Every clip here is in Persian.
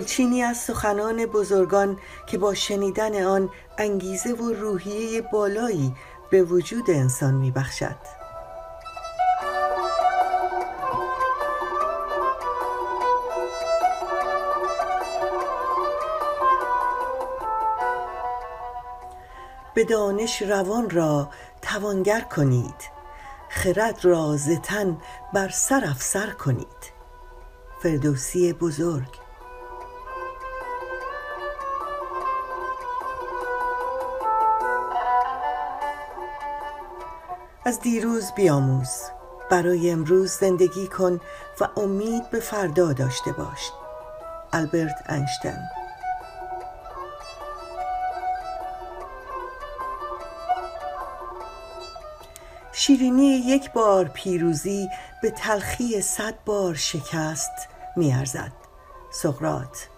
گلچینی از سخنان بزرگان که با شنیدن آن انگیزه و روحیه بالایی به وجود انسان میبخشد. به دانش روان را توانگر کنید. خرد را زتن بر سر افسر کنید. فردوسی بزرگ. از دیروز بیاموز. برای امروز زندگی کن و امید به فردا داشته باش. البرت انشتن شیرینی یک بار پیروزی به تلخی صد بار شکست میارزد. سقرات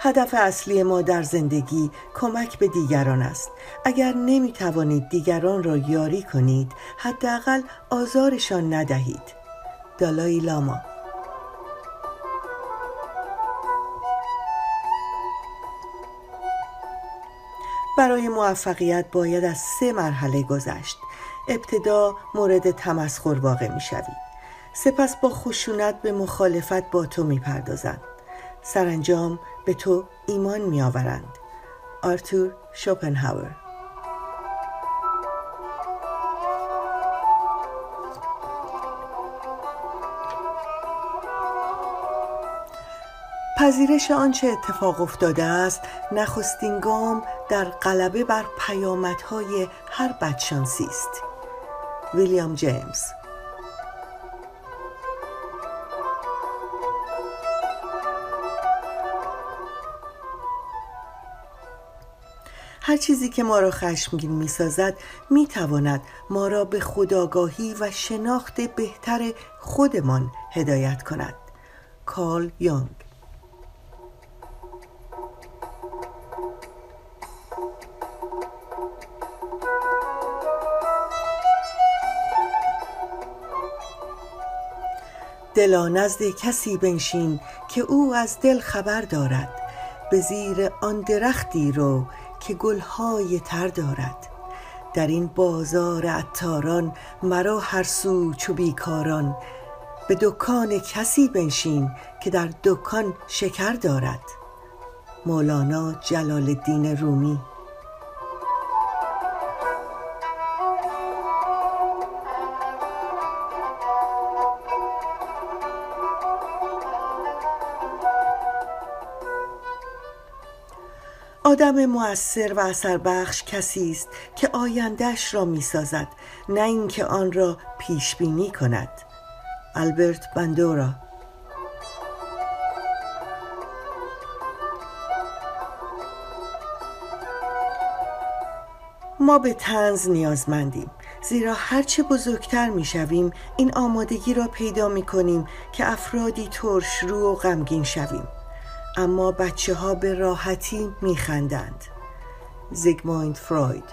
هدف اصلی ما در زندگی کمک به دیگران است. اگر نمی توانید دیگران را یاری کنید حداقل آزارشان ندهید. دالای لاما. برای موفقیت باید از سه مرحله گذشت. ابتدا مورد تمسخر واقع می شوید سپس با خشونت به مخالفت با تو می پردازند سرانجام به تو ایمان می آورند آرتور شوپنهاور. پذیرش آنچه اتفاق افتاده است نخستین گام در غلبه بر پیامدهای هر بدشانسی است. ویلیام جیمز. هر چیزی که ما را خشمگین می سازد می تواند ما را به خداگاهی و شناخت بهتر خودمان هدایت کند. کارل یونگ دلا نزد کسی بنشین که او از دل خبر دارد. به زیر آن درختی رو که گلهای تر دارد. در این بازار عطاران مرا هر سو چو بیکاران. به دکان کسی بنشین که در دکان شکر دارد. مولانا جلال الدین رومی آدم مؤثر و اثر بخش کسی است که آیندهش را می سازد نه اینکه آن را پیش بینی کند. البرت بندورا. ما به تنز نیازمندیم. زیرا هرچه بزرگتر می شویم این آمادگی را پیدا می کنیم که افرادی ترش رو و غمگین شویم. اما بچه ها به راحتی میخندند. زیگموند فروید.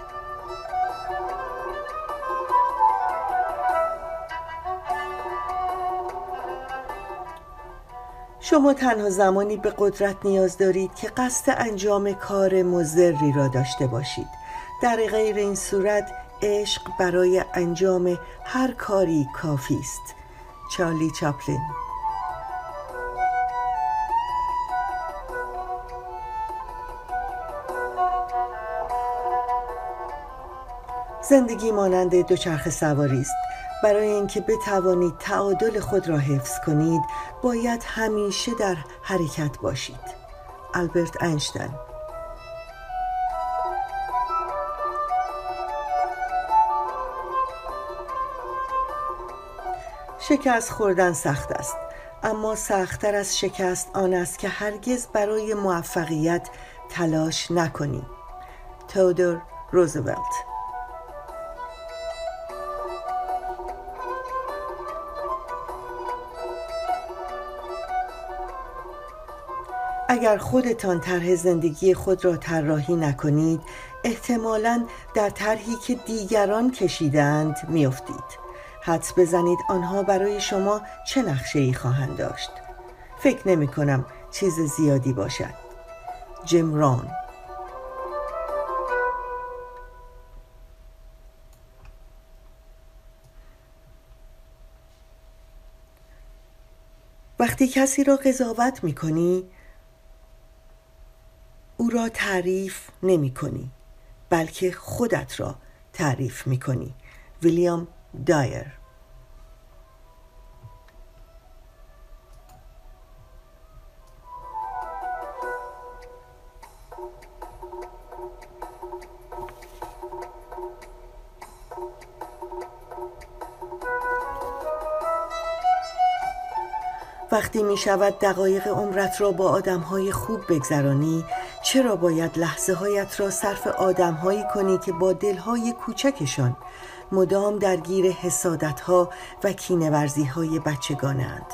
شما تنها زمانی به قدرت نیاز دارید که قصد انجام کار مزری را داشته باشید. در غیر این صورت عشق برای انجام هر کاری کافی است. چارلی چاپلین زندگی مانند دوچرخه سواری است. برای اینکه بتوانید تعادل خود را حفظ کنید باید همیشه در حرکت باشید. البرت اینشتین. شکست خوردن سخت است. اما سختتر از شکست آن است که هرگز برای موفقیت تلاش نکنی تودور روزولت. اگر خودتان طرح زندگی خود را طراحی نکنید احتمالا در طرحی که دیگران کشیدند میافتید. حدس بزنید آنها برای شما چه نقشه ای خواهند داشت. فکر نمی کنم چیز زیادی باشد. جمران. وقتی کسی را قضاوت می کنی را تعریف نمی کنی بلکه خودت را تعریف می کنی. ویلیام دایر. وقتی می شود دقایق عمرت را با آدم های خوب بگذرانی چرا باید لحظه هایت را صرف آدم هایی کنی که با دلهای کوچکشان مدام درگیر حسادت ها و کینورزی های بچگانند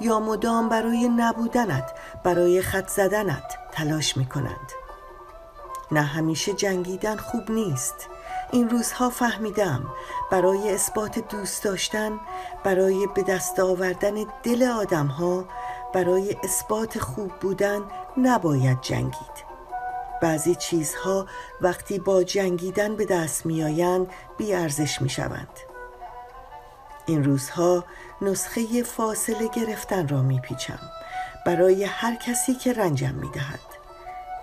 یا مدام برای نبودنت برای خط زدنت تلاش می کنند نه همیشه جنگیدن خوب نیست. این روزها فهمیدم برای اثبات دوست داشتن برای به دست آوردن دل آدم ها برای اثبات خوب بودن نباید جنگید. بعضی چیزها وقتی با جنگیدن به دست میآیند بیارزش می شوند این روزها نسخه فاصله گرفتن را میپیچم. برای هر کسی که رنجم می‌دهد.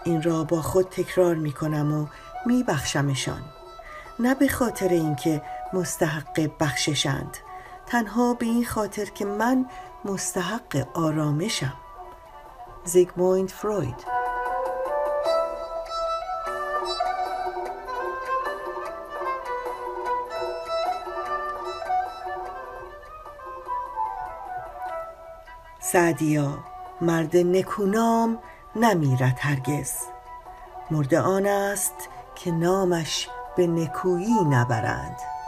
این را با خود تکرار می کنم و می بخشمشان نه به خاطر اینکه مستحق بخششند. تنها به این خاطر که من مستحق آرامشم. زیگمویند فروید. سعدیا مرد نکونام نمیرد هرگز. مرد آن است که نامش به نکویی نبرند.